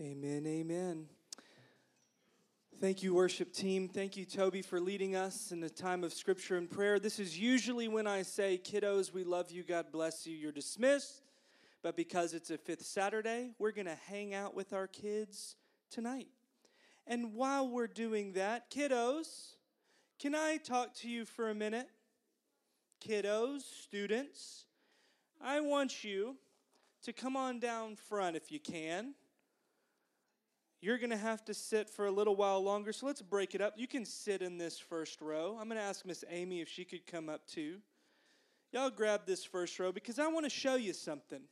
Amen, amen. Thank you, worship team. Thank you, Toby, for leading us in the time of scripture and prayer. This is usually when I say, Kiddos, we love you, God bless you, you're dismissed. But because it's a fifth Saturday, we're going to hang out with our kids tonight. And while we're doing that, kiddos, can I talk to you for a minute? Kiddos, students, I want you to come on down front if you can. You're going to have to sit for a little while longer, so let's break it up. You can sit in this first row. I'm going to ask Miss Amy if she could come up too. Y'all grab this first row because I want to show you something.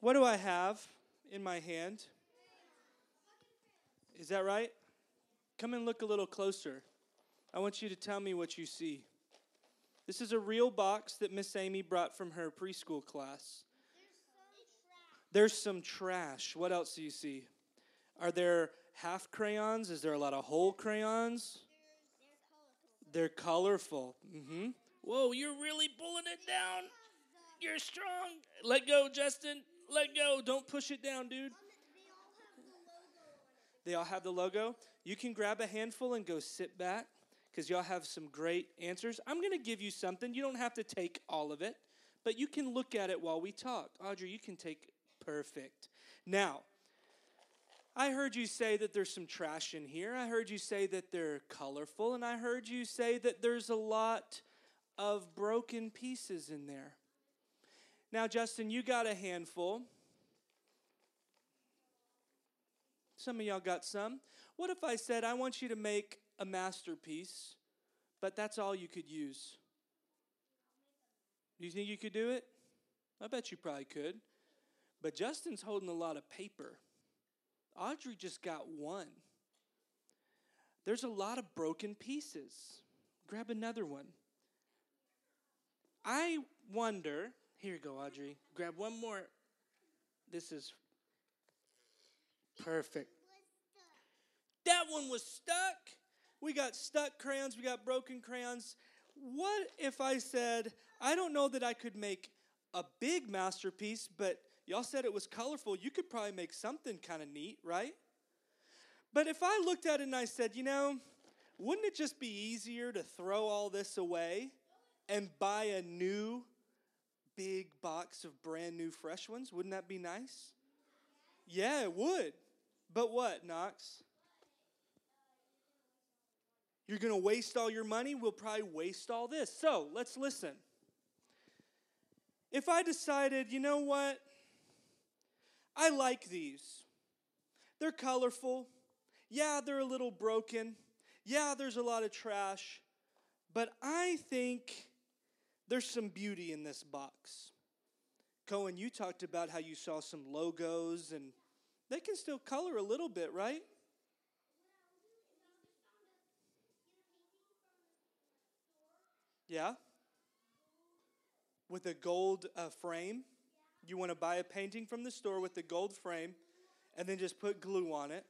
What do I have in my hand? Is that right? Come and look a little closer. I want you to tell me what you see. This is a real box that Miss Amy brought from her preschool class. There's some trash. What else do you see? Are there half crayons? Is there a lot of whole crayons? They're colorful. Mm-hmm. Whoa, you're really pulling it down. You're strong. Let go, Justin. Let go. Don't push it down, dude. They all have the logo. You can grab a handful and go sit back because y'all have some great answers. I'm going to give you something. You don't have to take all of it, but you can look at it while we talk. Audrey, you can take perfect. Now, I heard you say that there's some trash in here. I heard you say that they're colorful, and I heard you say that there's a lot of broken pieces in there. Now, Justin, you got a handful. Some of y'all got some. What if I said, I want you to make a masterpiece, but that's all you could use? Do you think you could do it? I bet you probably could. But Justin's holding a lot of paper. Audrey just got one. There's a lot of broken pieces. Grab another one. I wonder, here you go, Audrey. Grab one more. This is perfect. That one was stuck. We got stuck crayons, we got broken crayons. What if I said, I don't know that I could make a big masterpiece, but Y'all said it was colorful. You could probably make something kind of neat, right? But if I looked at it and I said, you know, wouldn't it just be easier to throw all this away and buy a new big box of brand new fresh ones? Wouldn't that be nice? Yeah, it would. But what, Knox? You're going to waste all your money? We'll probably waste all this. So let's listen. If I decided, you know what? I like these. They're colorful. Yeah, they're a little broken. Yeah, there's a lot of trash. But I think there's some beauty in this box. Cohen, you talked about how you saw some logos and they can still color a little bit, right? Yeah? With a gold uh, frame? You want to buy a painting from the store with the gold frame and then just put glue on it.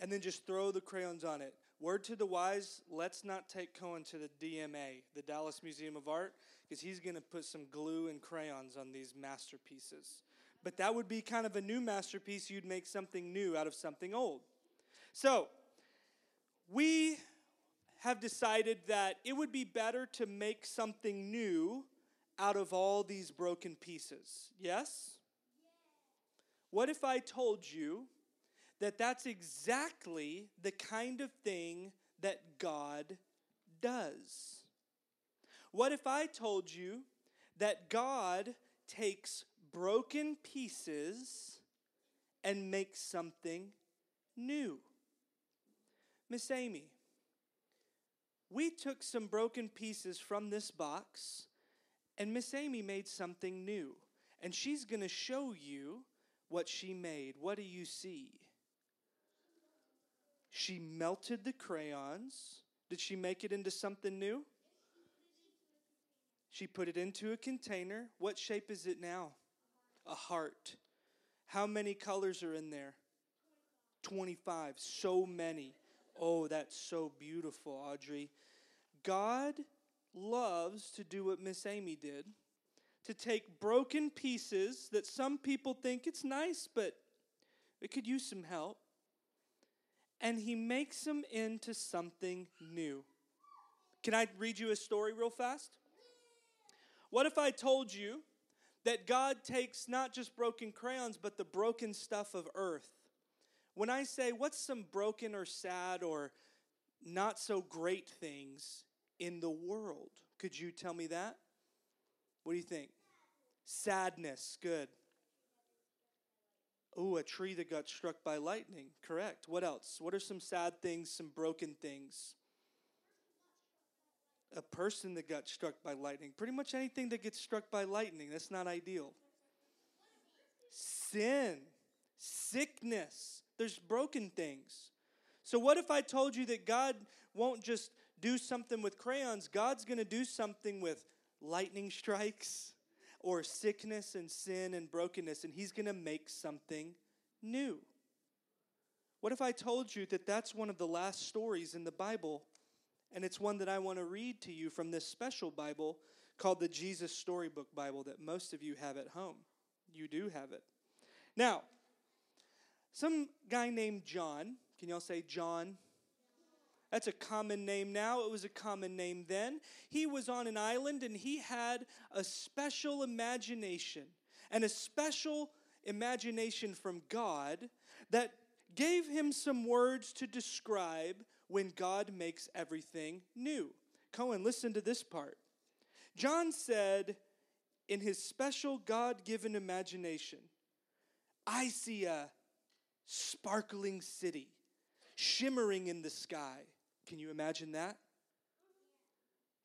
And then just throw the crayons on it. Word to the wise, let's not take Cohen to the DMA, the Dallas Museum of Art, because he's going to put some glue and crayons on these masterpieces. But that would be kind of a new masterpiece. You'd make something new out of something old. So, we have decided that it would be better to make something new out of all these broken pieces. Yes? What if I told you that that's exactly the kind of thing that God does? What if I told you that God takes broken pieces and makes something new? Miss Amy, we took some broken pieces from this box and Miss Amy made something new. And she's going to show you what she made. What do you see? She melted the crayons. Did she make it into something new? She put it into a container. What shape is it now? A heart. How many colors are in there? 25. So many. Oh, that's so beautiful, Audrey. God loves to do what Miss Amy did. to take broken pieces that some people think it's nice, but it could use some help, and he makes them into something new. Can I read you a story real fast? What if I told you that God takes not just broken crayons, but the broken stuff of earth? When I say, what's some broken or sad or not so great things in the world? Could you tell me that? What do you think? Sadness, good. Oh, a tree that got struck by lightning, correct. What else? What are some sad things, some broken things? A person that got struck by lightning. Pretty much anything that gets struck by lightning, that's not ideal. Sin, sickness, there's broken things. So, what if I told you that God won't just do something with crayons? God's going to do something with lightning strikes or sickness and sin and brokenness, and He's going to make something new. What if I told you that that's one of the last stories in the Bible, and it's one that I want to read to you from this special Bible called the Jesus Storybook Bible that most of you have at home? You do have it. Now, some guy named John, can y'all say John? That's a common name now. It was a common name then. He was on an island and he had a special imagination and a special imagination from God that gave him some words to describe when God makes everything new. Cohen, listen to this part. John said, in his special God given imagination, I see a sparkling city shimmering in the sky. Can you imagine that?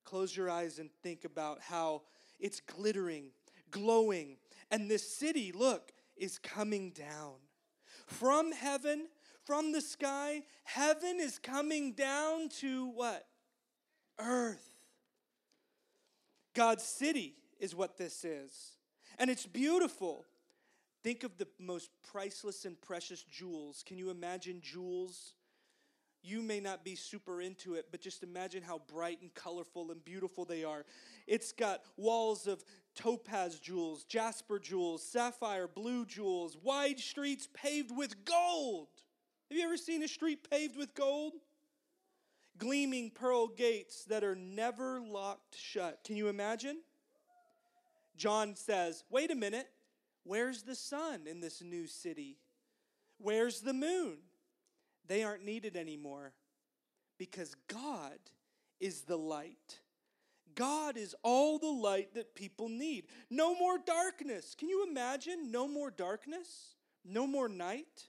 Close your eyes and think about how it's glittering, glowing, and this city, look, is coming down. From heaven, from the sky, heaven is coming down to what? Earth. God's city is what this is. And it's beautiful. Think of the most priceless and precious jewels. Can you imagine jewels? You may not be super into it, but just imagine how bright and colorful and beautiful they are. It's got walls of topaz jewels, jasper jewels, sapphire blue jewels, wide streets paved with gold. Have you ever seen a street paved with gold? Gleaming pearl gates that are never locked shut. Can you imagine? John says, Wait a minute. Where's the sun in this new city? Where's the moon? They aren't needed anymore because God is the light. God is all the light that people need. No more darkness. Can you imagine? No more darkness? No more night?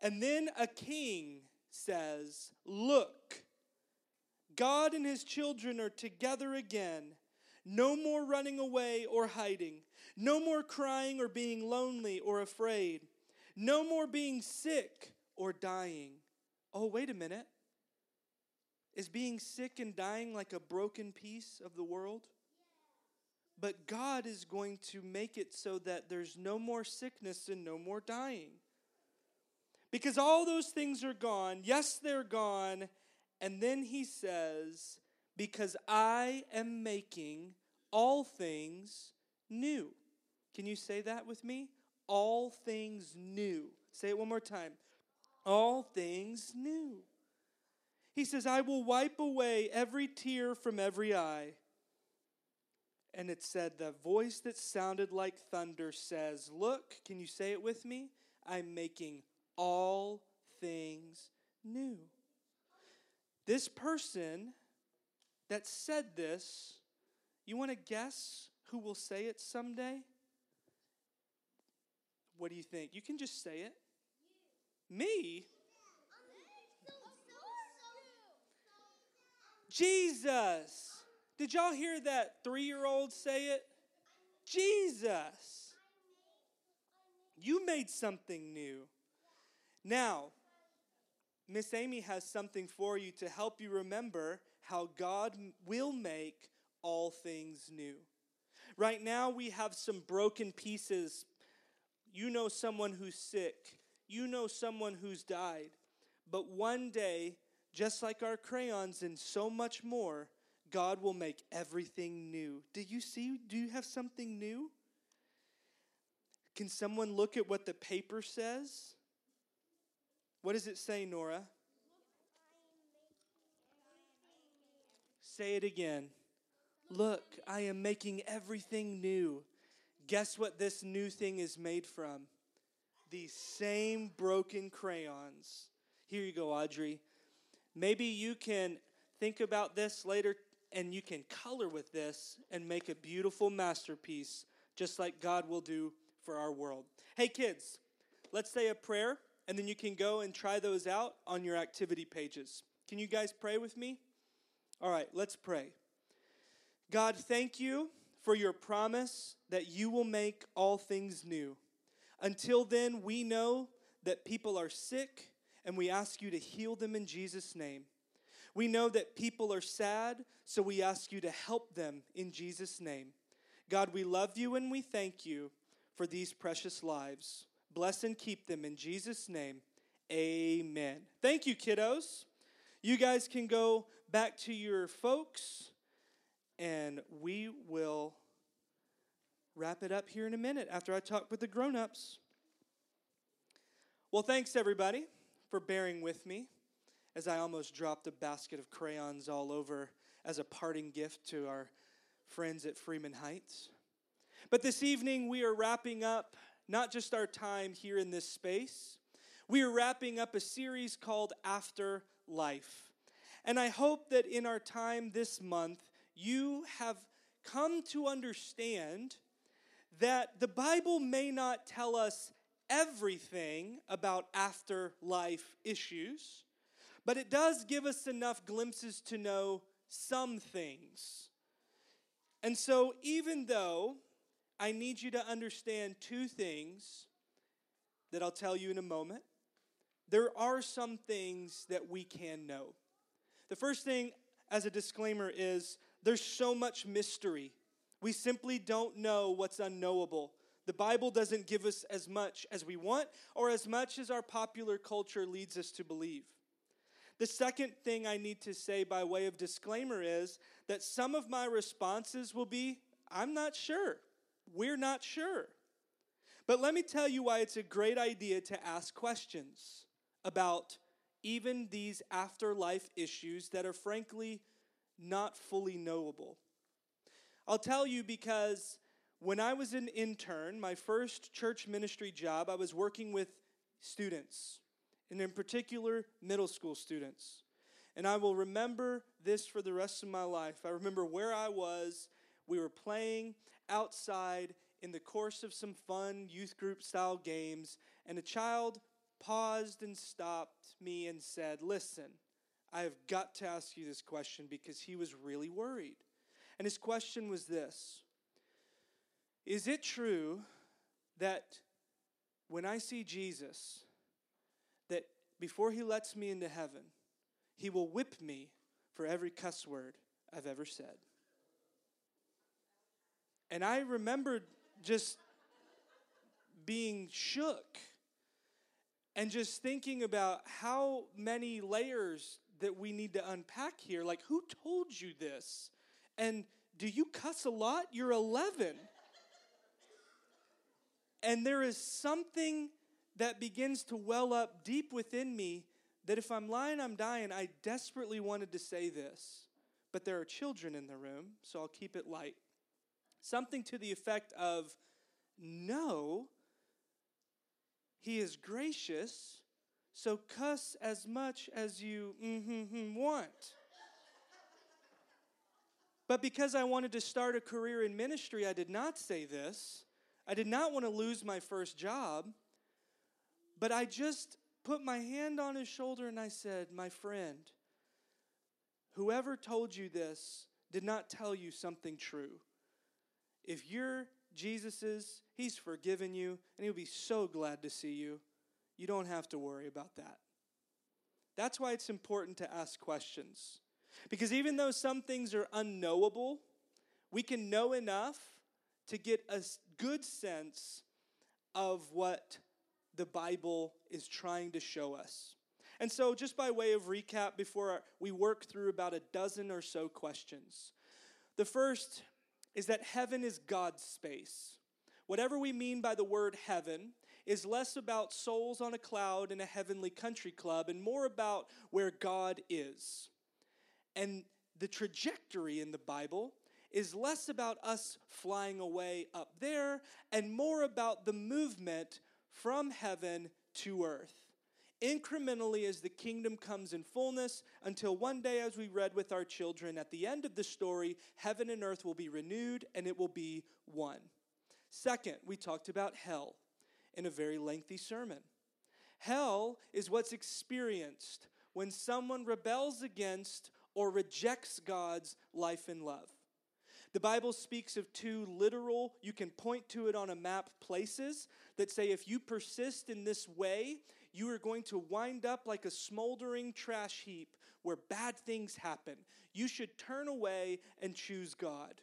And then a king says, Look, God and his children are together again. No more running away or hiding. No more crying or being lonely or afraid. No more being sick or dying. Oh, wait a minute. Is being sick and dying like a broken piece of the world? But God is going to make it so that there's no more sickness and no more dying. Because all those things are gone. Yes, they're gone. And then he says, Because I am making all things new. Can you say that with me? All things new. Say it one more time. All things new. He says, I will wipe away every tear from every eye. And it said, the voice that sounded like thunder says, Look, can you say it with me? I'm making all things new. This person that said this, you want to guess who will say it someday? What do you think? You can just say it. Me? Jesus. Did y'all hear that three year old say it? Jesus. You made something new. Now, Miss Amy has something for you to help you remember how God will make all things new. Right now, we have some broken pieces. You know someone who's sick, you know someone who's died. But one day, just like our crayons and so much more, God will make everything new. Do you see? Do you have something new? Can someone look at what the paper says? What does it say, Nora? Say it again. Look, I am making everything new. Guess what this new thing is made from? These same broken crayons. Here you go, Audrey. Maybe you can think about this later and you can color with this and make a beautiful masterpiece, just like God will do for our world. Hey, kids, let's say a prayer and then you can go and try those out on your activity pages. Can you guys pray with me? All right, let's pray. God, thank you for your promise that you will make all things new. Until then, we know that people are sick and we ask you to heal them in Jesus' name. We know that people are sad, so we ask you to help them in Jesus' name. God, we love you and we thank you for these precious lives. Bless and keep them in Jesus' name. Amen. Thank you, kiddos. You guys can go back to your folks, and we will wrap it up here in a minute after I talk with the grown ups. Well, thanks, everybody for bearing with me as I almost dropped a basket of crayons all over as a parting gift to our friends at Freeman Heights. But this evening, we are wrapping up not just our time here in this space, we are wrapping up a series called After Life. And I hope that in our time this month, you have come to understand that the Bible may not tell us everything about afterlife issues, but it does give us enough glimpses to know some things. And so, even though I need you to understand two things that I'll tell you in a moment, there are some things that we can know. The first thing, as a disclaimer, is there's so much mystery. We simply don't know what's unknowable. The Bible doesn't give us as much as we want or as much as our popular culture leads us to believe. The second thing I need to say by way of disclaimer is that some of my responses will be, I'm not sure. We're not sure. But let me tell you why it's a great idea to ask questions about even these afterlife issues that are frankly not fully knowable. I'll tell you because when I was an intern, my first church ministry job, I was working with students, and in particular, middle school students. And I will remember this for the rest of my life. I remember where I was. We were playing outside in the course of some fun youth group style games, and a child paused and stopped me and said, Listen, I have got to ask you this question because he was really worried. And his question was this is it true that when I see Jesus, that before he lets me into heaven, he will whip me for every cuss word I've ever said? And I remembered just being shook and just thinking about how many layers that we need to unpack here. Like, who told you this? And do you cuss a lot? You're 11. And there is something that begins to well up deep within me that if I'm lying, I'm dying. I desperately wanted to say this, but there are children in the room, so I'll keep it light. Something to the effect of, no, he is gracious, so cuss as much as you want. But because I wanted to start a career in ministry, I did not say this. I did not want to lose my first job, but I just put my hand on his shoulder and I said, My friend, whoever told you this did not tell you something true. If you're Jesus's, he's forgiven you and he'll be so glad to see you. You don't have to worry about that. That's why it's important to ask questions. Because even though some things are unknowable, we can know enough to get a good sense of what the Bible is trying to show us. And so, just by way of recap, before we work through about a dozen or so questions, the first is that heaven is God's space. Whatever we mean by the word heaven is less about souls on a cloud in a heavenly country club and more about where God is. And the trajectory in the Bible is less about us flying away up there and more about the movement from heaven to earth. Incrementally, as the kingdom comes in fullness, until one day, as we read with our children, at the end of the story, heaven and earth will be renewed and it will be one. Second, we talked about hell in a very lengthy sermon. Hell is what's experienced when someone rebels against or rejects God's life and love. The Bible speaks of two literal, you can point to it on a map, places that say if you persist in this way, you are going to wind up like a smoldering trash heap where bad things happen. You should turn away and choose God.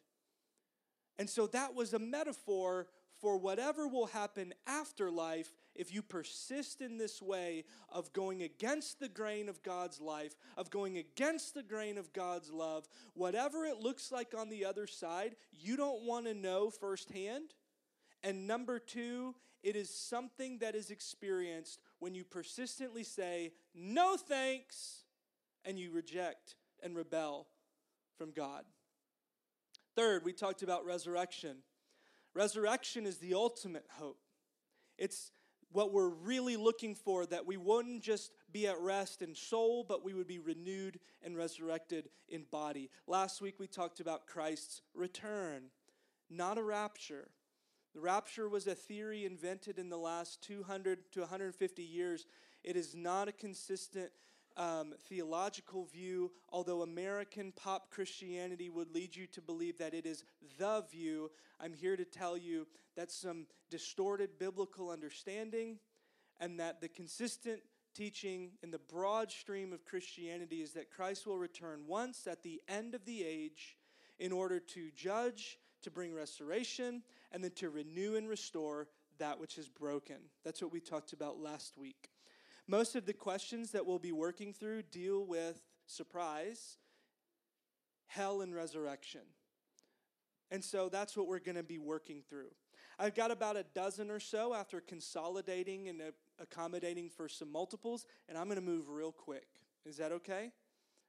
And so that was a metaphor for whatever will happen after life if you persist in this way of going against the grain of God's life, of going against the grain of God's love, whatever it looks like on the other side, you don't want to know firsthand. And number two, it is something that is experienced when you persistently say, no thanks, and you reject and rebel from God. Third, we talked about resurrection. Resurrection is the ultimate hope. It's what we're really looking for that we wouldn't just be at rest in soul, but we would be renewed and resurrected in body. Last week we talked about Christ's return, not a rapture. The rapture was a theory invented in the last 200 to 150 years. It is not a consistent um, theological view, although American pop Christianity would lead you to believe that it is the view, I'm here to tell you that's some distorted biblical understanding and that the consistent teaching in the broad stream of Christianity is that Christ will return once at the end of the age in order to judge, to bring restoration, and then to renew and restore that which is broken. That's what we talked about last week. Most of the questions that we'll be working through deal with surprise, hell, and resurrection. And so that's what we're going to be working through. I've got about a dozen or so after consolidating and accommodating for some multiples, and I'm going to move real quick. Is that okay?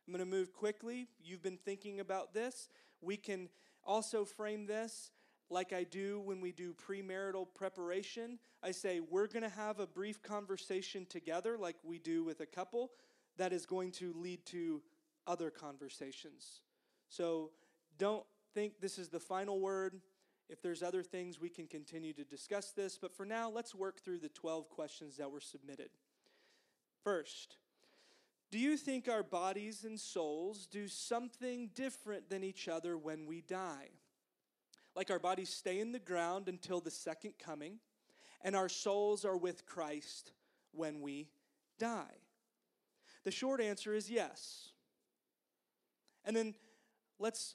I'm going to move quickly. You've been thinking about this. We can also frame this like I do when we do premarital preparation. I say, we're going to have a brief conversation together, like we do with a couple, that is going to lead to other conversations. So don't think this is the final word. If there's other things, we can continue to discuss this. But for now, let's work through the 12 questions that were submitted. First, do you think our bodies and souls do something different than each other when we die? Like our bodies stay in the ground until the second coming, and our souls are with Christ when we die? The short answer is yes. And then let's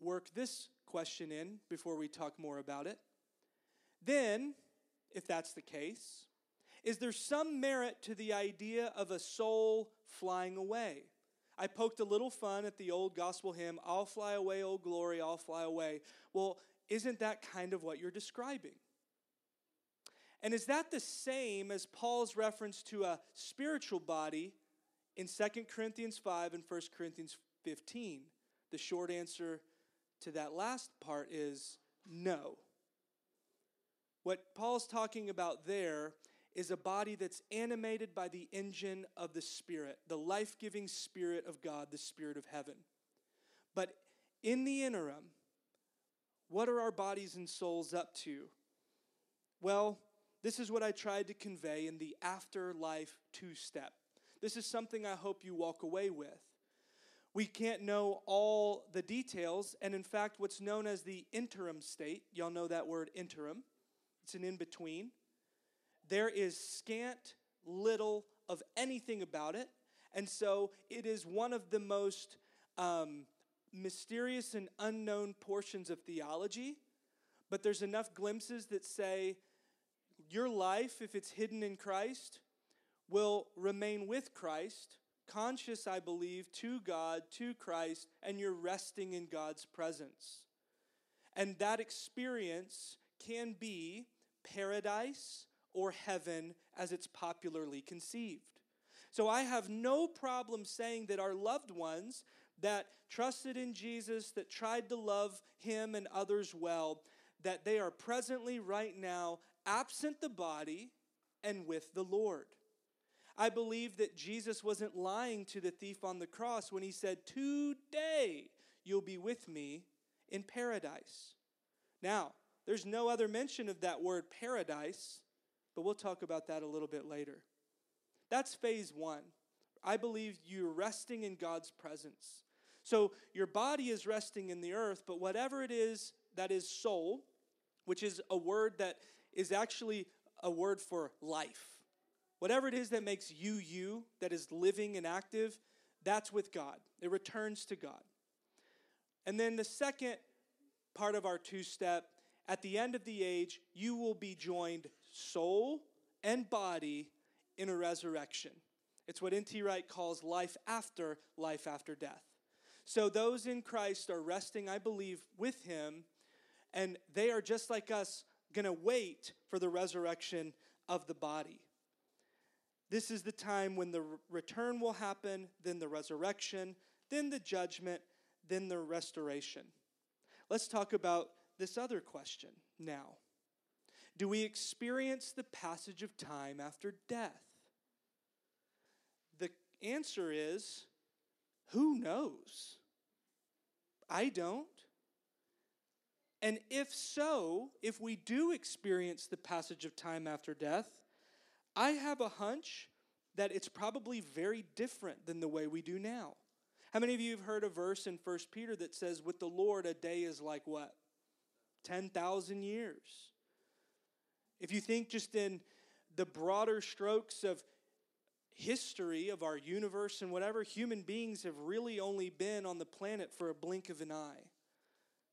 work this question in before we talk more about it. Then, if that's the case, is there some merit to the idea of a soul flying away? I poked a little fun at the old gospel hymn, I'll fly away, oh glory, I'll fly away. Well, isn't that kind of what you're describing? And is that the same as Paul's reference to a spiritual body in 2 Corinthians 5 and 1 Corinthians 15? The short answer to that last part is no. What Paul's talking about there is a body that's animated by the engine of the Spirit, the life giving Spirit of God, the Spirit of heaven. But in the interim, what are our bodies and souls up to? Well, this is what I tried to convey in the afterlife two step. This is something I hope you walk away with. We can't know all the details, and in fact, what's known as the interim state, y'all know that word interim, it's an in between. There is scant little of anything about it, and so it is one of the most um, mysterious and unknown portions of theology, but there's enough glimpses that say your life, if it's hidden in Christ, will remain with Christ, conscious, I believe, to God, to Christ, and you're resting in God's presence. And that experience can be paradise or heaven as it's popularly conceived. So I have no problem saying that our loved ones that trusted in Jesus, that tried to love him and others well, that they are presently, right now, absent the body and with the Lord. I believe that Jesus wasn't lying to the thief on the cross when he said, Today you'll be with me in paradise. Now, there's no other mention of that word paradise, but we'll talk about that a little bit later. That's phase one. I believe you're resting in God's presence. So your body is resting in the earth, but whatever it is that is soul, which is a word that is actually a word for life. Whatever it is that makes you you, that is living and active, that's with God. It returns to God. And then the second part of our two step, at the end of the age, you will be joined soul and body in a resurrection. It's what N.T. Wright calls life after life after death. So those in Christ are resting, I believe, with him, and they are just like us, going to wait for the resurrection of the body. This is the time when the return will happen, then the resurrection, then the judgment, then the restoration. Let's talk about this other question now. Do we experience the passage of time after death? The answer is who knows? I don't. And if so, if we do experience the passage of time after death, I have a hunch that it's probably very different than the way we do now. How many of you have heard a verse in 1 Peter that says, With the Lord, a day is like what? 10,000 years. If you think just in the broader strokes of history of our universe and whatever, human beings have really only been on the planet for a blink of an eye.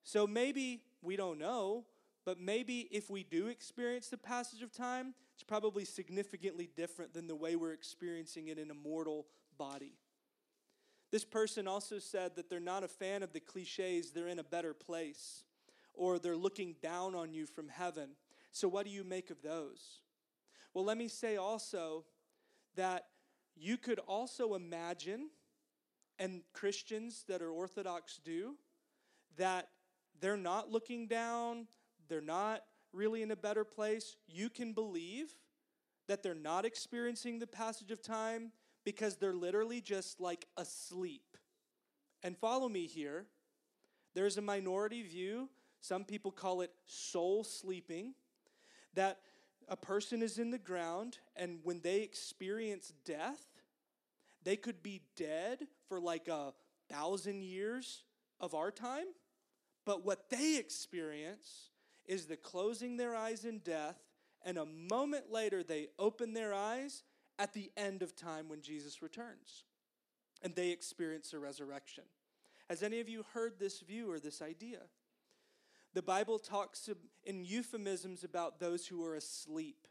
So maybe, we don't know, but maybe if we do experience the passage of time, it's probably significantly different than the way we're experiencing it in a mortal body. This person also said that they're not a fan of the cliches, they're in a better place, or they're looking down on you from heaven. So, what do you make of those? Well, let me say also that you could also imagine, and Christians that are Orthodox do, that they're not looking down, they're not really in a better place, you can believe that they're not experiencing the passage of time because they're literally just like asleep. And follow me here. There's a minority view, some people call it soul sleeping, that a person is in the ground and when they experience death, they could be dead for like a thousand years of our time, but what they experience is the closing their eyes in death, and a moment later they open their eyes at the end of time when Jesus returns. And they experience a resurrection. Has any of you heard this view or this idea? The Bible talks in euphemisms about those who are asleep.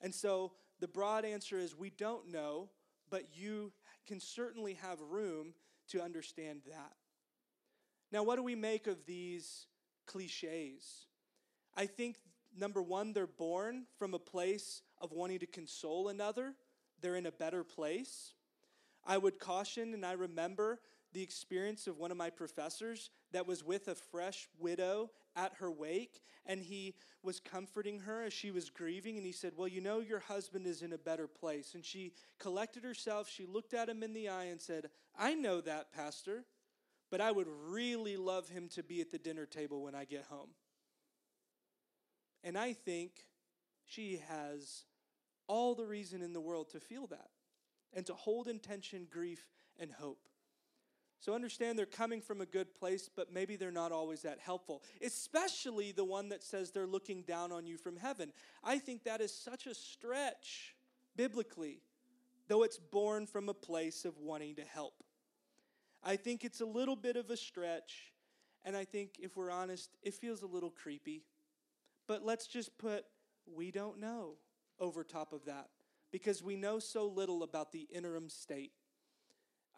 And so the broad answer is we don't know, but you can certainly have room to understand that. Now, what do we make of these cliches? I think, number one, they're born from a place of wanting to console another, they're in a better place. I would caution, and I remember the experience of one of my professors that was with a fresh widow at her wake, and he was comforting her as she was grieving. And he said, Well, you know, your husband is in a better place. And she collected herself, she looked at him in the eye, and said, I know that, Pastor, but I would really love him to be at the dinner table when I get home. And I think she has all the reason in the world to feel that and to hold in tension grief and hope. So understand they're coming from a good place, but maybe they're not always that helpful, especially the one that says they're looking down on you from heaven. I think that is such a stretch biblically, though it's born from a place of wanting to help. I think it's a little bit of a stretch, and I think if we're honest, it feels a little creepy. But let's just put, we don't know over top of that. because we know so little about the interim state.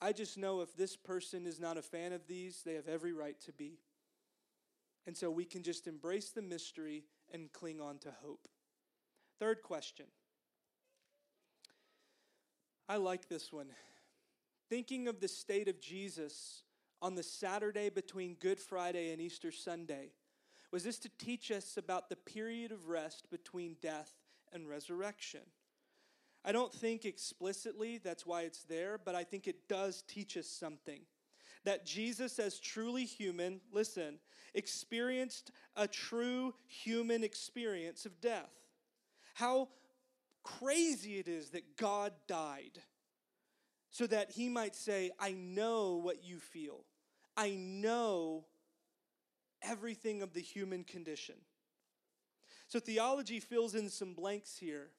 I just know if this person is not a fan of these, they have every right to be. And so we can just embrace the mystery and cling on to hope. Third question. I like this one. Thinking of the state of Jesus on the Saturday between Good Friday and Easter Sunday, was this to teach us about the period of rest between death and resurrection? I don't think explicitly that's why it's there, but I think it does teach us something. That Jesus, as truly human, listen, experienced a true human experience of death. How crazy it is that God died so that he might say, I know what you feel. I know everything of the human condition. So theology fills in some blanks here.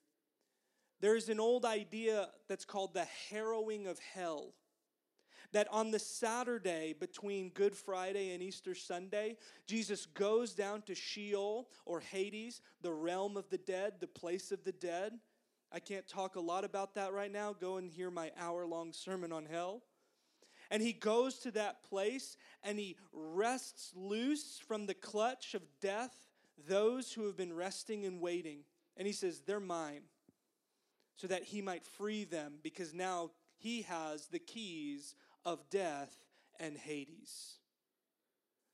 There's an old idea that's called the harrowing of hell. That on the Saturday between Good Friday and Easter Sunday, Jesus goes down to Sheol or Hades, the realm of the dead, the place of the dead. I can't talk a lot about that right now. Go and hear my hour long sermon on hell. And he goes to that place and he wrests loose from the clutch of death those who have been resting and waiting. And he says, They're mine so that he might free them because now he has the keys of death and Hades.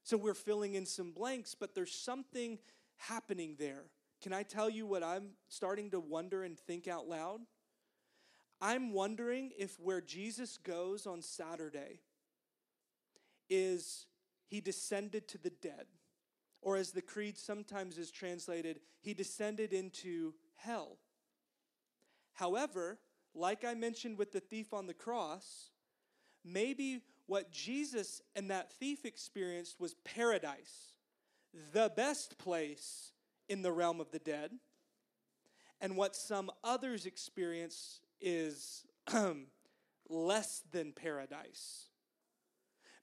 So we're filling in some blanks, but there's something happening there. Can I tell you what I'm starting to wonder and think out loud? I'm wondering if where Jesus goes on Saturday is he descended to the dead. Or as the creed sometimes is translated, he descended into hell. However, like I mentioned with the thief on the cross, maybe what Jesus and that thief experienced was paradise, the best place in the realm of the dead. And what some others experience is less than paradise.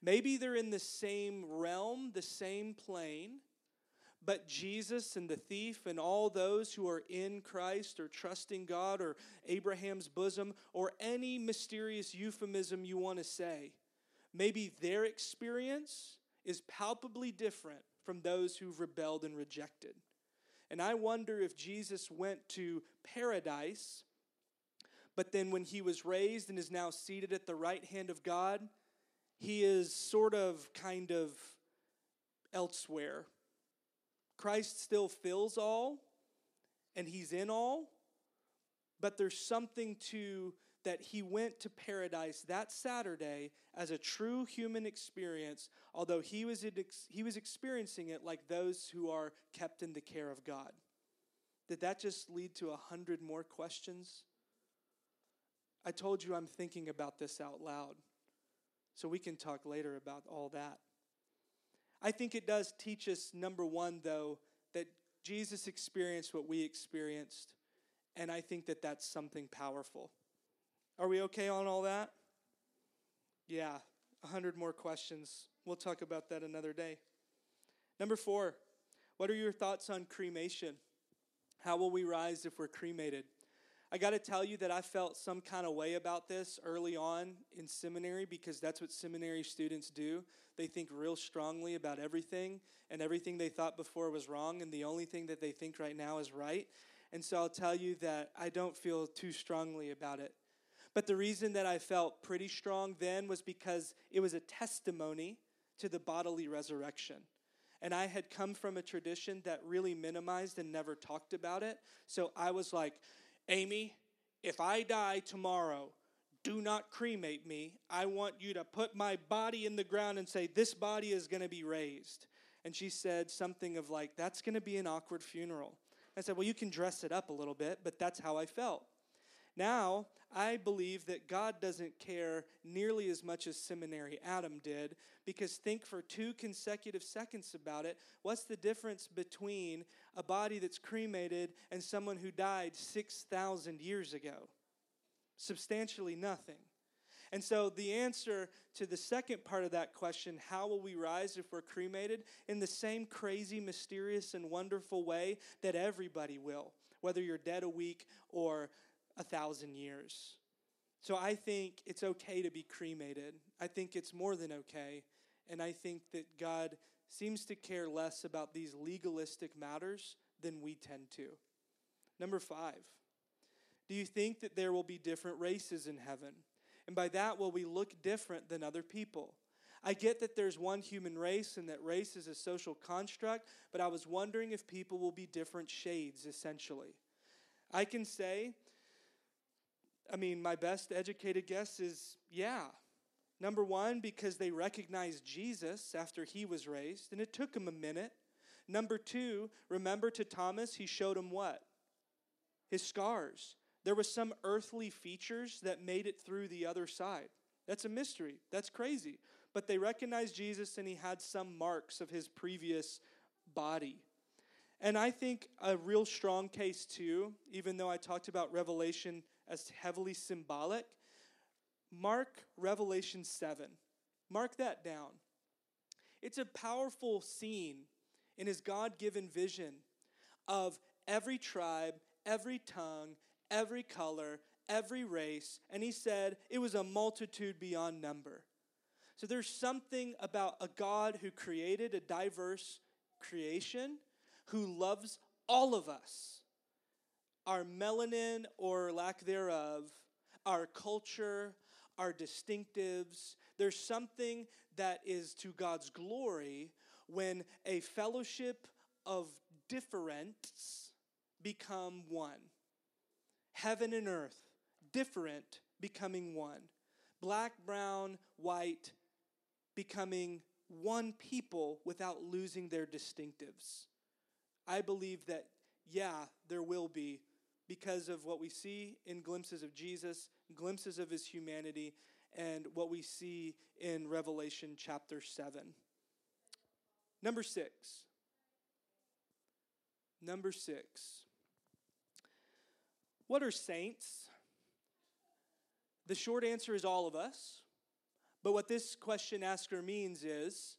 Maybe they're in the same realm, the same plane, but Jesus and the thief and all those who are in Christ or trusting God or Abraham's bosom or any mysterious euphemism you want to say, maybe their experience is palpably different from those who've rebelled and rejected. And I wonder if Jesus went to paradise, but then when he was raised and is now seated at the right hand of God, he is sort of kind of elsewhere Christ still fills all and he's in all, but there's something to that he went to paradise that Saturday as a true human experience, although he was, he was experiencing it like those who are kept in the care of God. Did that just lead to a hundred more questions? I told you I'm thinking about this out loud, so we can talk later about all that. I think it does teach us, number one, though, that Jesus experienced what we experienced, and I think that that's something powerful. Are we okay on all that? Yeah, a hundred more questions. We'll talk about that another day. Number four, what are your thoughts on cremation? How will we rise if we're cremated? I got to tell you that I felt some kind of way about this early on in seminary because that's what seminary students do. They think real strongly about everything, and everything they thought before was wrong, and the only thing that they think right now is right. And so I'll tell you that I don't feel too strongly about it. But the reason that I felt pretty strong then was because it was a testimony to the bodily resurrection. And I had come from a tradition that really minimized and never talked about it. So I was like, Amy, if I die tomorrow, do not cremate me. I want you to put my body in the ground and say, This body is going to be raised. And she said something of like, That's going to be an awkward funeral. I said, Well, you can dress it up a little bit, but that's how I felt. Now, I believe that God doesn't care nearly as much as seminary Adam did because think for two consecutive seconds about it. What's the difference between a body that's cremated and someone who died 6,000 years ago? Substantially nothing. And so, the answer to the second part of that question, how will we rise if we're cremated? In the same crazy, mysterious, and wonderful way that everybody will, whether you're dead a week or a thousand years. So I think it's okay to be cremated. I think it's more than okay. And I think that God seems to care less about these legalistic matters than we tend to. Number five, do you think that there will be different races in heaven? And by that, will we look different than other people? I get that there's one human race and that race is a social construct, but I was wondering if people will be different shades, essentially. I can say, I mean, my best educated guess is yeah. Number one, because they recognized Jesus after he was raised, and it took him a minute. Number two, remember to Thomas, he showed him what? His scars. There was some earthly features that made it through the other side. That's a mystery. That's crazy. But they recognized Jesus and he had some marks of his previous body. And I think a real strong case, too, even though I talked about Revelation as heavily symbolic, mark Revelation 7. Mark that down. It's a powerful scene in his God given vision of every tribe, every tongue, every color, every race, and he said it was a multitude beyond number. So there's something about a God who created a diverse creation who loves all of us. Our melanin or lack thereof, our culture, our distinctives. There's something that is to God's glory when a fellowship of difference become one. Heaven and earth, different becoming one. Black, brown, white becoming one people without losing their distinctives. I believe that, yeah, there will be because of what we see in glimpses of Jesus, glimpses of his humanity, and what we see in Revelation chapter 7. Number six. Number six. What are saints? The short answer is all of us. But what this question asker means is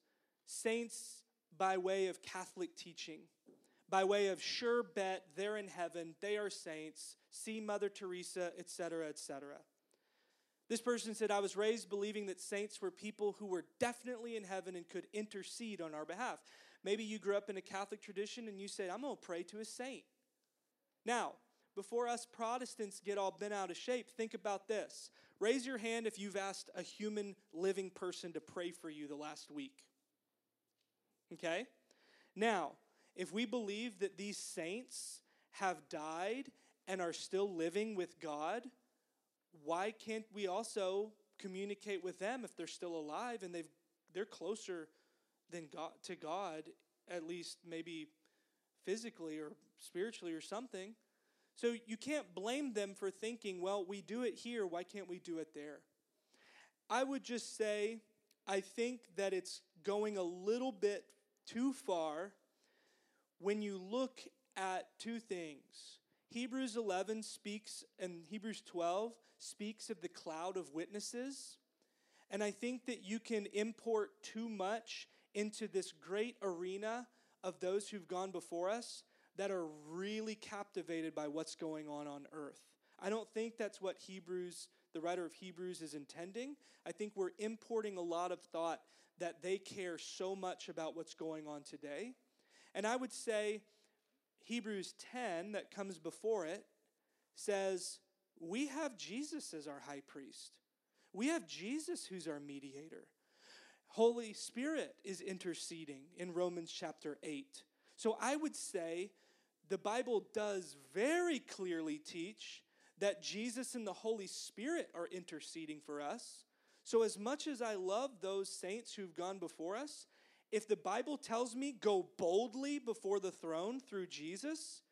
saints by way of Catholic teaching, by way of sure bet they're in heaven, they are saints, see Mother Teresa, etc., etc. This person said, I was raised believing that saints were people who were definitely in heaven and could intercede on our behalf. Maybe you grew up in a Catholic tradition and you said, I'm going to pray to a saint. Now, before us Protestants get all bent out of shape, think about this. Raise your hand if you've asked a human living person to pray for you the last week. Okay? Now, if we believe that these saints have died and are still living with God, why can't we also communicate with them if they're still alive and they've they're closer than God to God, at least maybe physically or spiritually or something? So you can't blame them for thinking, well, we do it here, why can't we do it there? I would just say, I think that it's going a little bit too far when you look at two things. Hebrews 11 speaks, and Hebrews 12 speaks of the cloud of witnesses. And I think that you can import too much into this great arena of those who've gone before us that are really captivated by what's going on on earth. I don't think that's what Hebrews, the writer of Hebrews, is intending. I think we're importing a lot of thought that they care so much about what's going on today. And I would say Hebrews 10, that comes before it, says, We have Jesus as our high priest. We have Jesus who's our mediator. Holy Spirit is interceding in Romans chapter 8. So I would say the Bible does very clearly teach that Jesus and the Holy Spirit are interceding for us. So, as much as I love those saints who've gone before us, if the Bible tells me go boldly before the throne through Jesus,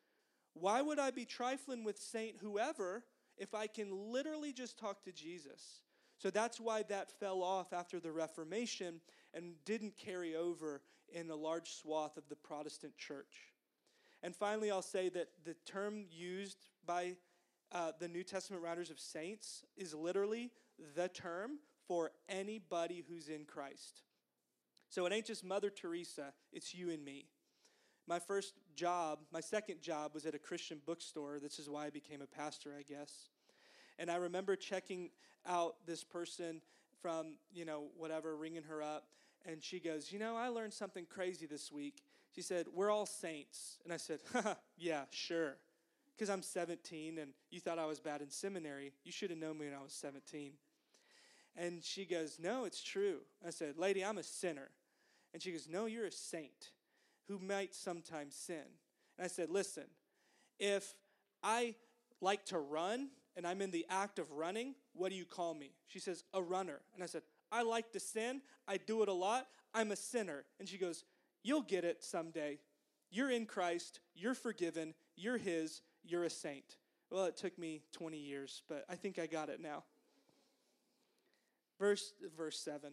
why would I be trifling with Saint whoever if I can literally just talk to Jesus? So that's why that fell off after the Reformation and didn't carry over in a large swath of the Protestant church. And finally, I'll say that the term used by uh, the New Testament writers of saints is literally the term for anybody who's in Christ. So it ain't just Mother Teresa, it's you and me. My first job, my second job was at a Christian bookstore. This is why I became a pastor, I guess. And I remember checking out this person from, you know, whatever, ringing her up. And she goes, You know, I learned something crazy this week. She said, We're all saints. And I said, Yeah, sure. Because I'm 17 and you thought I was bad in seminary. You should have known me when I was 17. And she goes, No, it's true. I said, Lady, I'm a sinner. And she goes, No, you're a saint who might sometimes sin. And I said, Listen, if I like to run and I'm in the act of running, what do you call me? She says, A runner. And I said, I like to sin. I do it a lot. I'm a sinner. And she goes, You'll get it someday. You're in Christ. You're forgiven. You're His. You're a saint. Well, it took me 20 years, but I think I got it now. Verse, verse 7.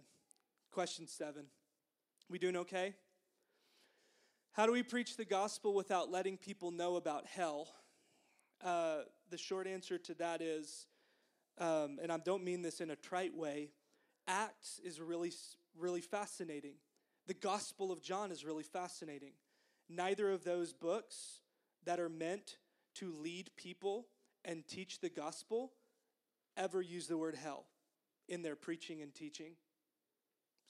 Question 7. We doing okay? How do we preach the gospel without letting people know about hell? Uh, the short answer to that is, um, and I don't mean this in a trite way, Acts is really, really fascinating. The Gospel of John is really fascinating. Neither of those books that are meant to lead people and teach the gospel ever use the word hell in their preaching and teaching.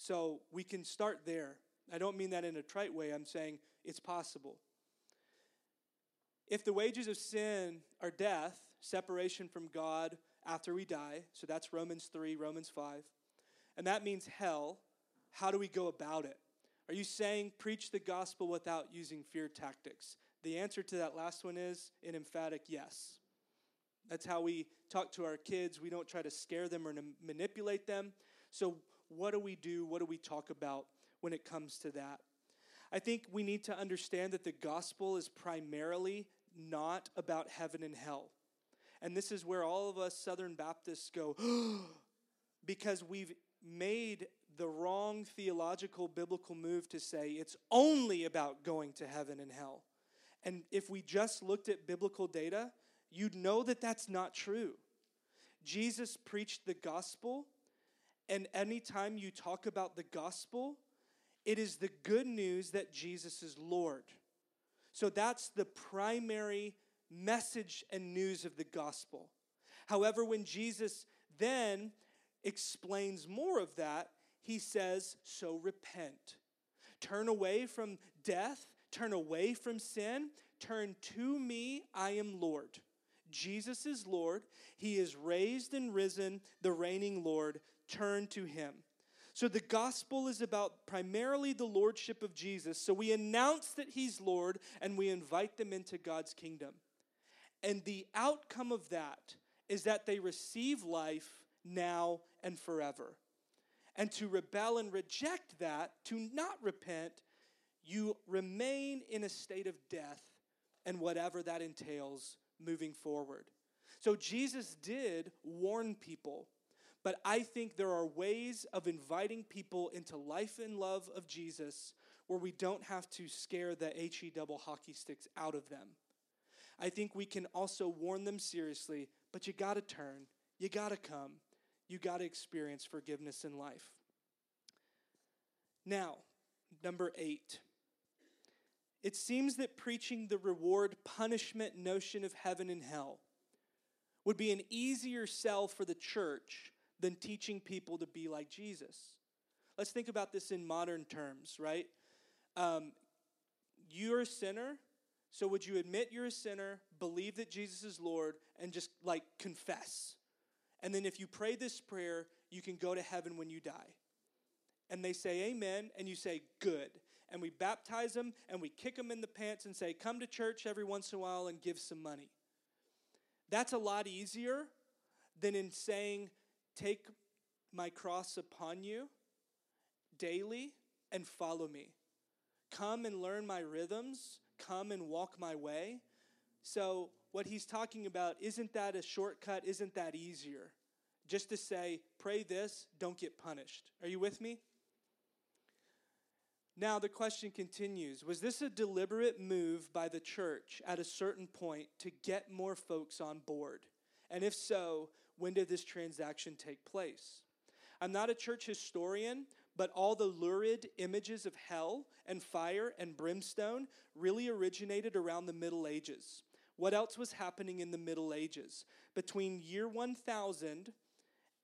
So we can start there. I don't mean that in a trite way, I'm saying it's possible. If the wages of sin are death, separation from God after we die, so that's Romans 3, Romans 5, and that means hell, how do we go about it? Are you saying preach the gospel without using fear tactics? The answer to that last one is an emphatic yes. That's how we talk to our kids. We don't try to scare them or manipulate them. So, what do we do? What do we talk about when it comes to that? I think we need to understand that the gospel is primarily not about heaven and hell. And this is where all of us Southern Baptists go, because we've made the wrong theological biblical move to say it's only about going to heaven and hell. And if we just looked at biblical data, you'd know that that's not true. Jesus preached the gospel, and anytime you talk about the gospel, it is the good news that Jesus is Lord. So that's the primary message and news of the gospel. However, when Jesus then explains more of that, he says, So repent. Turn away from death, turn away from sin, turn to me, I am Lord. Jesus is Lord. He is raised and risen, the reigning Lord. Turn to him. So the gospel is about primarily the lordship of Jesus. So we announce that he's Lord and we invite them into God's kingdom. And the outcome of that is that they receive life now and forever. And to rebel and reject that, to not repent, you remain in a state of death and whatever that entails moving forward. So Jesus did warn people, but I think there are ways of inviting people into life and love of Jesus where we don't have to scare the HE double hockey sticks out of them. I think we can also warn them seriously, but you got to turn, you got to come, you got to experience forgiveness in life. Now, number eight. It seems that preaching the reward punishment notion of heaven and hell would be an easier sell for the church than teaching people to be like Jesus. Let's think about this in modern terms, right? Um, you're a sinner, so would you admit you're a sinner, believe that Jesus is Lord, and just like confess? And then if you pray this prayer, you can go to heaven when you die. And they say amen, and you say good and we baptize them and we kick them in the pants and say, Come to church every once in a while and give some money. That's a lot easier than in saying, Take my cross upon you daily and follow me. Come and learn my rhythms, come and walk my way. So, what he's talking about, isn't that a shortcut? Isn't that easier? Just to say, pray this, don't get punished. Are you with me? Now, the question continues Was this a deliberate move by the church at a certain point to get more folks on board? And if so, when did this transaction take place? I'm not a church historian, but all the lurid images of hell and fire and brimstone really originated around the Middle Ages, What else was happening in the Middle Ages? Between year 1000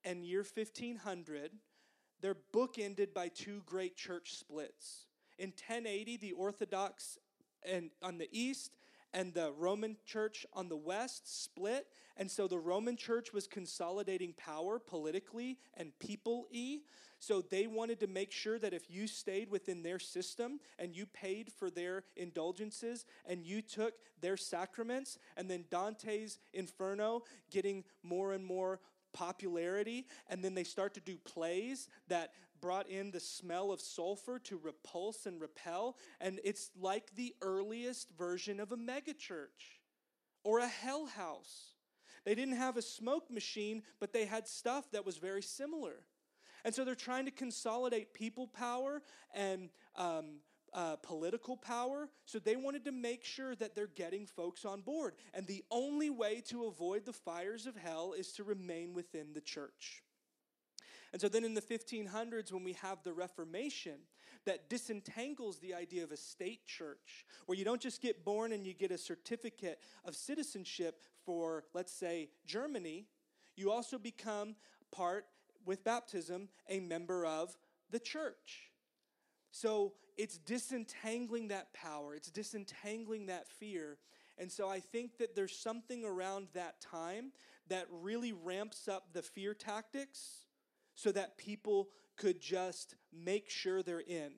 and year 1500, they're bookended by two great church splits. In 1080, the Orthodox and on the east and the Roman church on the west split. And so the Roman church was consolidating power politically and people y. So they wanted to make sure that if you stayed within their system and you paid for their indulgences and you took their sacraments, and then Dante's Inferno getting more and more popularity, and then they start to do plays that brought in the smell of sulfur to repulse and repel. And it's like the earliest version of a megachurch or a hell house. They didn't have a smoke machine, but they had stuff that was very similar. And so they're trying to consolidate people power and um, uh, political power. So they wanted to make sure that they're getting folks on board. And the only way to avoid the fires of hell is to remain within the church. And so then in the 1500s, when we have the Reformation, that disentangles the idea of a state church, where you don't just get born and you get a certificate of citizenship for, let's say, Germany, you also become part, with baptism, a member of the church. So it's disentangling that power, it's disentangling that fear. And so I think that there's something around that time that really ramps up the fear tactics so that people could just make sure they're in.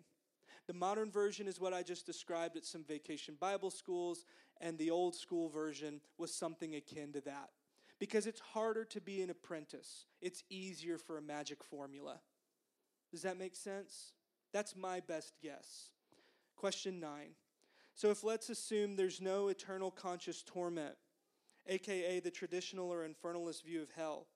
The modern version is what I just described at some vacation Bible schools, and the old school version was something akin to that. Because it's harder to be an apprentice, it's easier for a magic formula. Does that make sense? That's my best guess. Question nine. So, if let's assume there's no eternal conscious torment, aka the traditional or infernalist view of hell,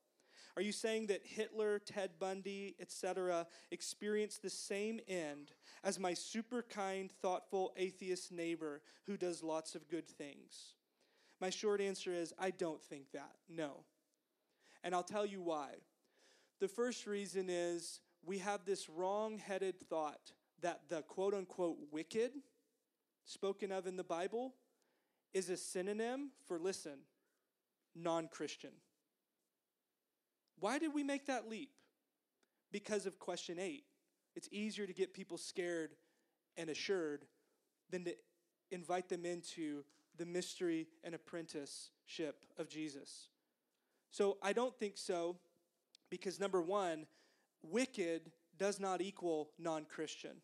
are you saying that Hitler, Ted Bundy, etc., experienced the same end as my super kind, thoughtful atheist neighbor who does lots of good things? My short answer is I don't think that. No. And I'll tell you why. The first reason is we have this wrong headed thought that the quote unquote wicked, spoken of in the Bible, is a synonym for, listen, non Christian. Why did we make that leap? Because of question eight. It's easier to get people scared and assured than to invite them into the mystery and apprenticeship of Jesus. So I don't think so because number one, wicked does not equal non Christian.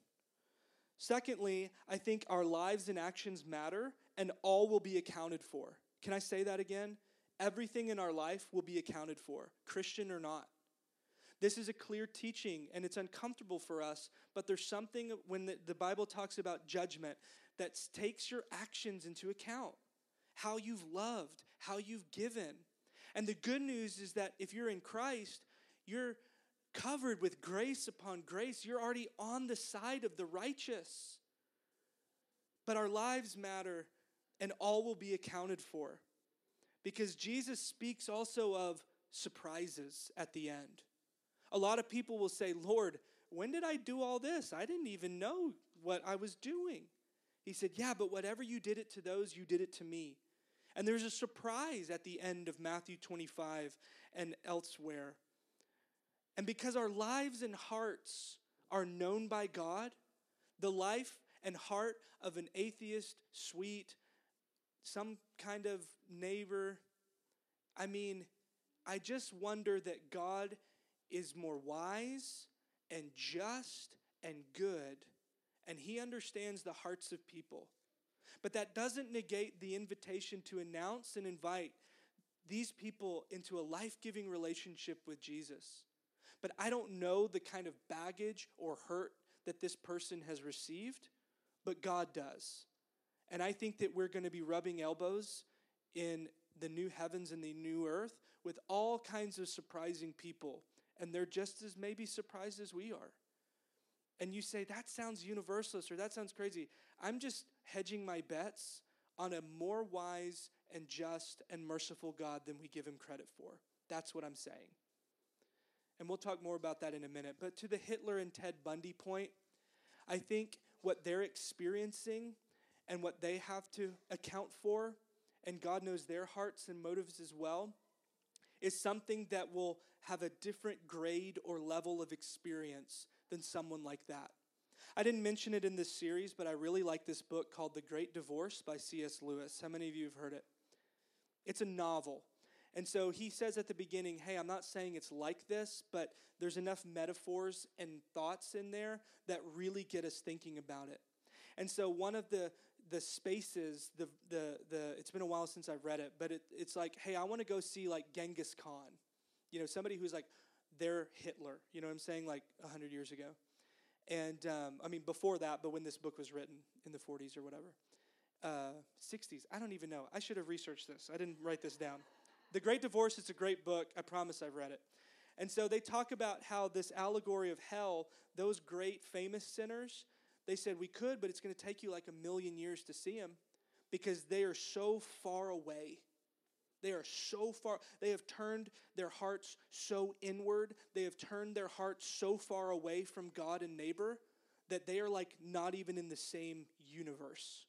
Secondly, I think our lives and actions matter and all will be accounted for. Can I say that again? Everything in our life will be accounted for, Christian or not. This is a clear teaching and it's uncomfortable for us, but there's something when the, the Bible talks about judgment that takes your actions into account how you've loved, how you've given. And the good news is that if you're in Christ, you're covered with grace upon grace. You're already on the side of the righteous. But our lives matter and all will be accounted for. Because Jesus speaks also of surprises at the end. A lot of people will say, Lord, when did I do all this? I didn't even know what I was doing. He said, Yeah, but whatever you did it to those, you did it to me. And there's a surprise at the end of Matthew 25 and elsewhere. And because our lives and hearts are known by God, the life and heart of an atheist, sweet, some kind of neighbor. I mean, I just wonder that God is more wise and just and good, and He understands the hearts of people. But that doesn't negate the invitation to announce and invite these people into a life giving relationship with Jesus. But I don't know the kind of baggage or hurt that this person has received, but God does. And I think that we're going to be rubbing elbows in the new heavens and the new earth with all kinds of surprising people. And they're just as maybe surprised as we are. And you say, that sounds universalist or that sounds crazy. I'm just hedging my bets on a more wise and just and merciful God than we give him credit for. That's what I'm saying. And we'll talk more about that in a minute. But to the Hitler and Ted Bundy point, I think what they're experiencing and what they have to account for and God knows their hearts and motives as well, is something that will have a different grade or level of experience than someone like that. I didn't mention it in this series, but I really like this book called The Great Divorce by C.S. Lewis. How many of you have heard it? It's a novel. And so he says at the beginning, hey, I'm not saying it's like this, but there's enough metaphors and thoughts in there that really get us thinking about it. And so one of the the spaces, the the the it's been a while since I've read it, but it, it's like, hey, I want to go see like Genghis Khan. You know, somebody who's like they're Hitler, you know what I'm saying, like 100 years ago. And um, I mean, before that, but when this book was written in the 40s or whatever, uh, 60s, I don't even know. I should have researched this. I didn't write this down. The Great Divorce It's a great book. I promise I've read it. And so they talk about how this allegory of hell, those great famous sinners, they said we could, but it's going to take you like a million years to see them because they are so far away. They are so far, they have turned their hearts so inward. They have turned their hearts so far away from God and neighbor that they are like not even in the same universe.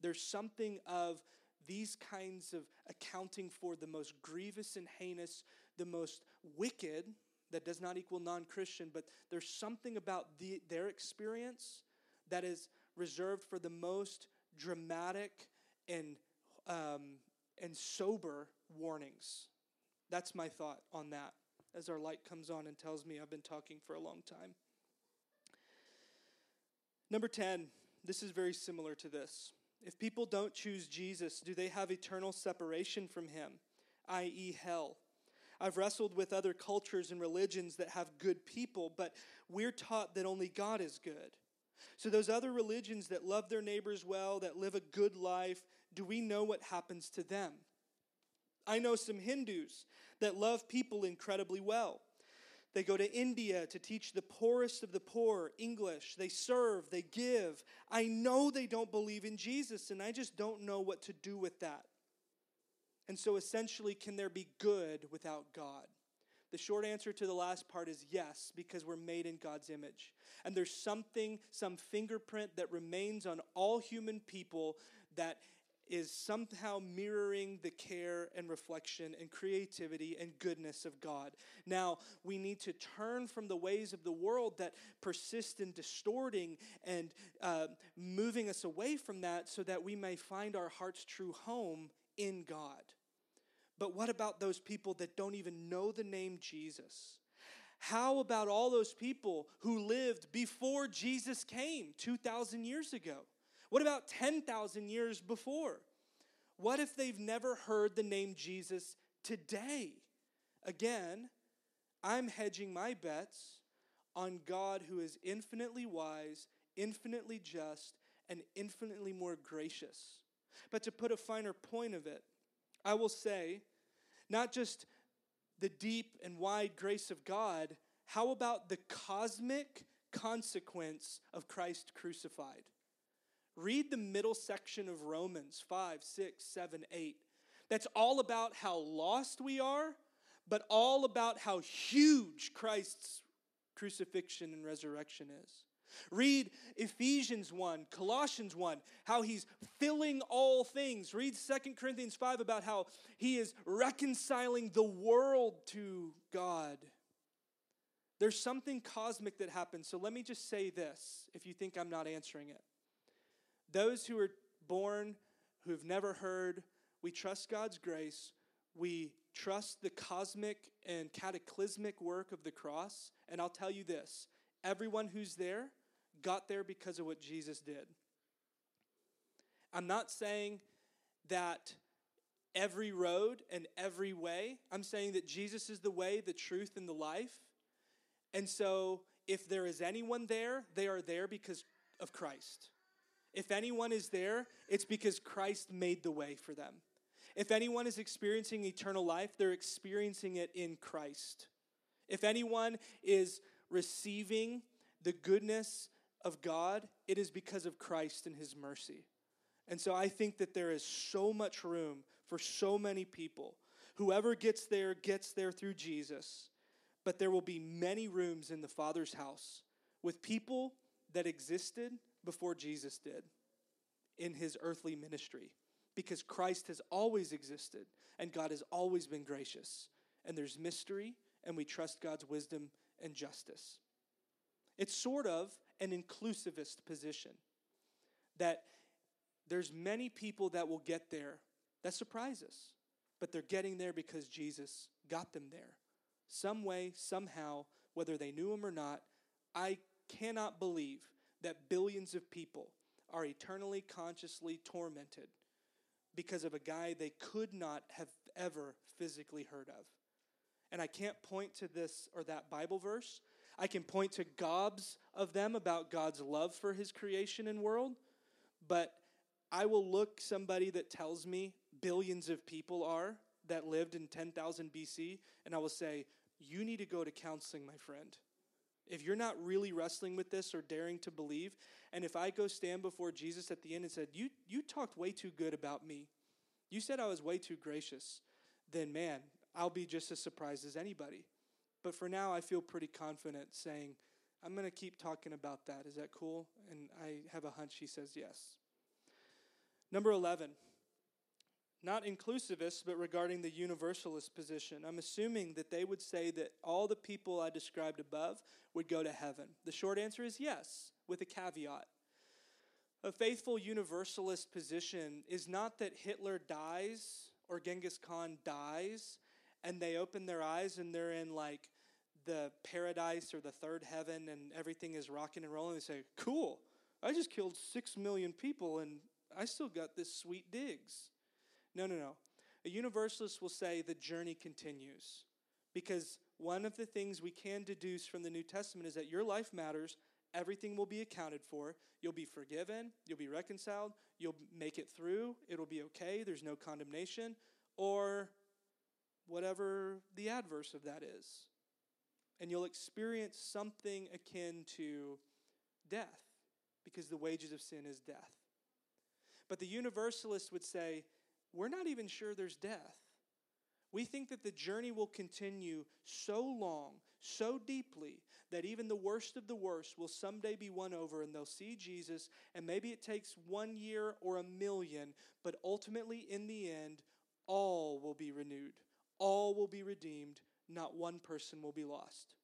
There's something of these kinds of accounting for the most grievous and heinous, the most wicked, that does not equal non Christian, but there's something about the, their experience that is reserved for the most dramatic and, um, and sober warnings. That's my thought on that as our light comes on and tells me I've been talking for a long time. Number 10, this is very similar to this. If people don't choose Jesus, do they have eternal separation from him, i.e., hell? I've wrestled with other cultures and religions that have good people, but we're taught that only God is good. So, those other religions that love their neighbors well, that live a good life, do we know what happens to them? I know some Hindus that love people incredibly well. They go to India to teach the poorest of the poor English. They serve, they give. I know they don't believe in Jesus, and I just don't know what to do with that. And so, essentially, can there be good without God? The short answer to the last part is yes, because we're made in God's image. And there's something, some fingerprint that remains on all human people that is somehow mirroring the care and reflection and creativity and goodness of God. Now, we need to turn from the ways of the world that persist in distorting and uh, moving us away from that so that we may find our heart's true home in God. But what about those people that don't even know the name Jesus? How about all those people who lived before Jesus came 2,000 years ago? What about 10,000 years before? What if they've never heard the name Jesus today? Again, I'm hedging my bets on God who is infinitely wise, infinitely just, and infinitely more gracious. But to put a finer point of it, I will say, not just the deep and wide grace of God, how about the cosmic consequence of Christ crucified? Read the middle section of Romans 5, 6, 7, 8. That's all about how lost we are, but all about how huge Christ's crucifixion and resurrection is. Read Ephesians 1, Colossians 1, how he's filling all things. Read 2 Corinthians 5 about how he is reconciling the world to God. There's something cosmic that happens. So let me just say this if you think I'm not answering it. Those who are born, who've never heard, we trust God's grace. We trust the cosmic and cataclysmic work of the cross. And I'll tell you this everyone who's there got there because of what Jesus did. I'm not saying that every road and every way, I'm saying that Jesus is the way, the truth, and the life. And so if there is anyone there, they are there because of Christ. If anyone is there, it's because Christ made the way for them. If anyone is experiencing eternal life, they're experiencing it in Christ. If anyone is receiving the goodness of God, it is because of Christ and his mercy. And so I think that there is so much room for so many people. Whoever gets there gets there through Jesus, but there will be many rooms in the Father's house with people that existed before Jesus did in his earthly ministry. because Christ has always existed and God has always been gracious. And there's mystery, and we trust God's wisdom and justice. It's sort of an inclusivist position that there's many people that will get there that surprise us, but they're getting there because Jesus got them there. Some way, somehow, whether they knew him or not, I cannot believe that billions of people are eternally consciously tormented because of a guy they could not have ever physically heard of. And I can't point to this or that Bible verse. I can point to gobs of them about God's love for his creation and world, but I will look somebody that tells me billions of people are that lived in 10,000 BC, and I will say, You need to go to counseling, my friend. If you're not really wrestling with this or daring to believe, and if I go stand before Jesus at the end and said, You, you talked way too good about me, you said I was way too gracious, then man, I'll be just as surprised as anybody. But for now, I feel pretty confident saying, I'm going to keep talking about that. Is that cool? And I have a hunch he says yes. Number 11, not inclusivist, but regarding the universalist position. I'm assuming that they would say that all the people I described above would go to heaven. The short answer is yes, with a caveat. A faithful universalist position is not that Hitler dies or Genghis Khan dies and they open their eyes and they're in like the paradise or the third heaven and everything is rocking and rolling. They say, Cool, I just killed six million people and I still got this sweet digs. No, no, no. A universalist will say the journey continues. Because one of the things we can deduce from the New Testament is that your life matters, everything will be accounted for, you'll be forgiven, you'll be reconciled, you'll make it through, it'll be okay, there's no condemnation, or whatever the adverse of that is. And you'll experience something akin to death, because the wages of sin is death. But the universalist would say, we're not even sure there's death. We think that the journey will continue so long, so deeply, that even the worst of the worst will someday be won over and they'll see Jesus. And maybe it takes one year or a million, but ultimately, in the end, all will be renewed, all will be redeemed, not one person will be lost.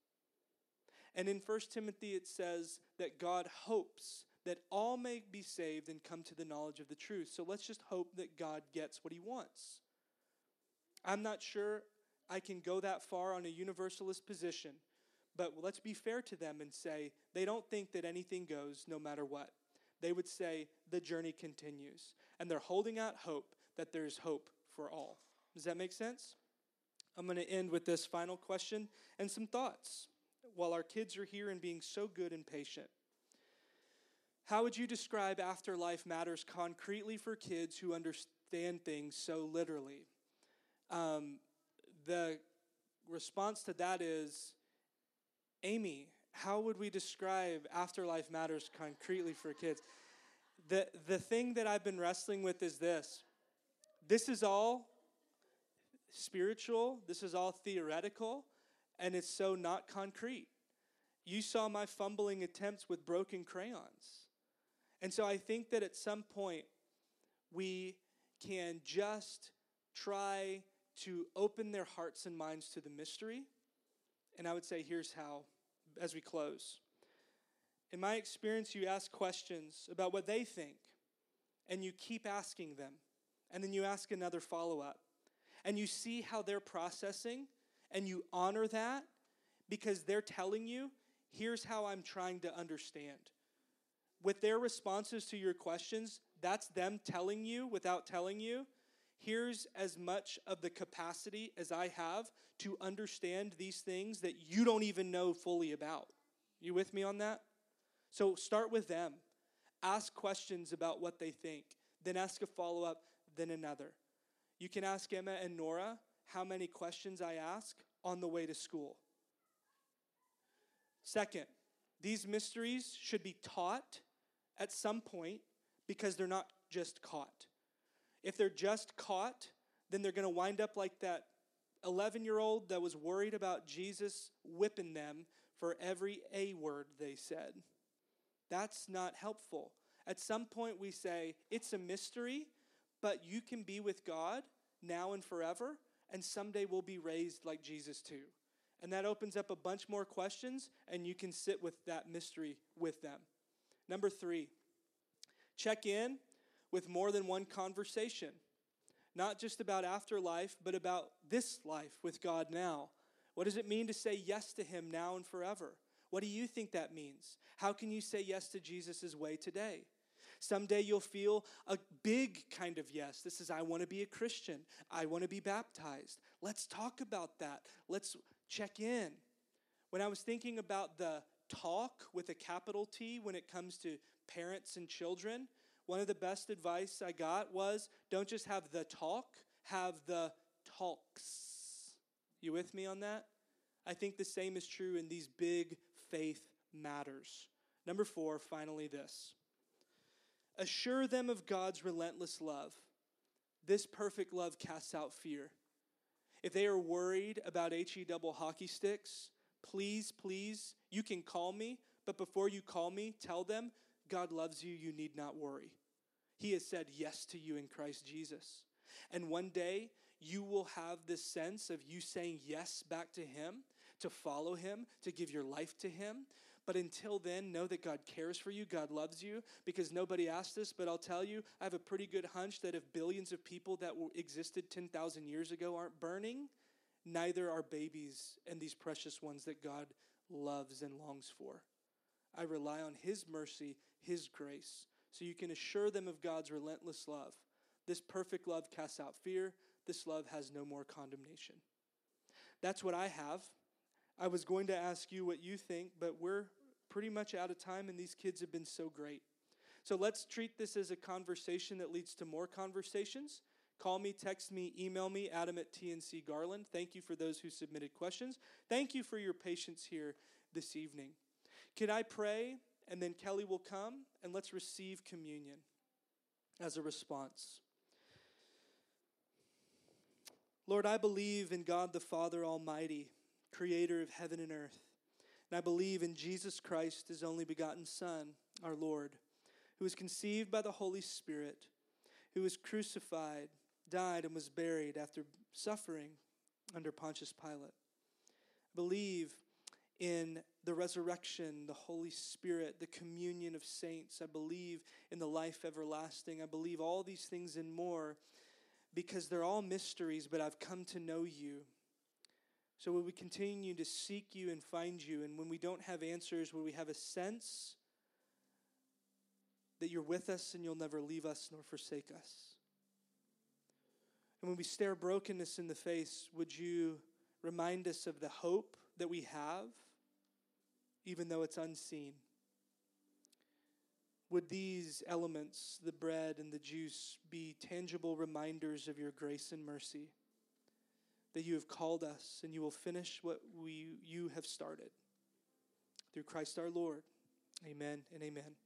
And in 1 Timothy, it says that God hopes that all may be saved and come to the knowledge of the truth. So let's just hope that God gets what he wants. I'm not sure I can go that far on a universalist position, but let's be fair to them and say they don't think that anything goes no matter what. They would say the journey continues, and they're holding out hope that there's hope for all. Does that make sense? I'm going to end with this final question and some thoughts while our kids are here and being so good and patient. How would you describe afterlife matters concretely for kids who understand things so literally? Um, the response to that is Amy, how would we describe afterlife matters concretely for kids? The, the thing that I've been wrestling with is this this is all spiritual, this is all theoretical, and it's so not concrete. You saw my fumbling attempts with broken crayons. And so I think that at some point we can just try to open their hearts and minds to the mystery. And I would say, here's how as we close. In my experience, you ask questions about what they think, and you keep asking them, and then you ask another follow up, and you see how they're processing, and you honor that because they're telling you, here's how I'm trying to understand with their responses to your questions, that's them telling you without telling you, here's as much of the capacity as I have to understand these things that you don't even know fully about. You with me on that? So start with them. Ask questions about what they think, then ask a follow up, then another. You can ask Emma and Nora how many questions I ask on the way to school. Second, these mysteries should be taught at some point because they're not just caught. If they're just caught, then they're going to wind up like that 11 year old that was worried about Jesus whipping them for every A word they said. That's not helpful. At some point, we say, it's a mystery, but you can be with God now and forever, and someday we'll be raised like Jesus too. And that opens up a bunch more questions, and you can sit with that mystery with them. Number three, check in with more than one conversation, not just about afterlife, but about this life with God now. What does it mean to say yes to Him now and forever? What do you think that means? How can you say yes to Jesus' way today? Someday you'll feel a big kind of yes. This is, I want to be a Christian. I want to be baptized. Let's talk about that. Let's check in. When I was thinking about the talk with a capital T when it comes to parents and children, one of the best advice I got was don't just have the talk, have the talks. You with me on that? I think the same is true in these big faith matters. Number four, finally, this Assure them of God's relentless love. This perfect love casts out fear. If they are worried about HE double hockey sticks, please, please, you can call me, but before you call me, tell them God loves you, you need not worry. He has said yes to you in Christ Jesus. And one day, you will have this sense of you saying yes back to Him, to follow Him, to give your life to Him, but until then, know that God cares for you, God loves you, because nobody asked this, but I'll tell you, I have a pretty good hunch that if billions of people that existed 10,000 years ago aren't burning, neither are babies and these precious ones that God loves and longs for. I rely on His mercy, His grace, so you can assure them of God's relentless love. This perfect love casts out fear. This love has no more condemnation. That's what I have. I was going to ask you what you think, but we're pretty much out of time, and these kids have been so great. So let's treat this as a conversation that leads to more conversations. Call me, text me, email me, adam at TNC Garland. Thank you for those who submitted questions. Thank you for your patience here this evening. Can I pray? And then Kelly will come, and let's receive communion as a response. Lord, I believe in God the Father Almighty, creator of heaven and earth. And I believe in Jesus Christ, his only begotten Son, our Lord, who was conceived by the Holy Spirit, who was crucified, died, and was buried after suffering under Pontius Pilate. I believe in the resurrection, the Holy Spirit, the communion of saints. I believe in the life everlasting. I believe all these things and more because they're all mysteries, but I've come to know you so, will we continue to seek you and find you? And when we don't have answers, will we have a sense that you're with us and you'll never leave us nor forsake us? And when we stare brokenness in the face, would you remind us of the hope that we have, even though it's unseen? Would these elements, the bread and the juice, be tangible reminders of your grace and mercy? That you have called us and you will finish what we, you have started. Through Christ our Lord. Amen and amen.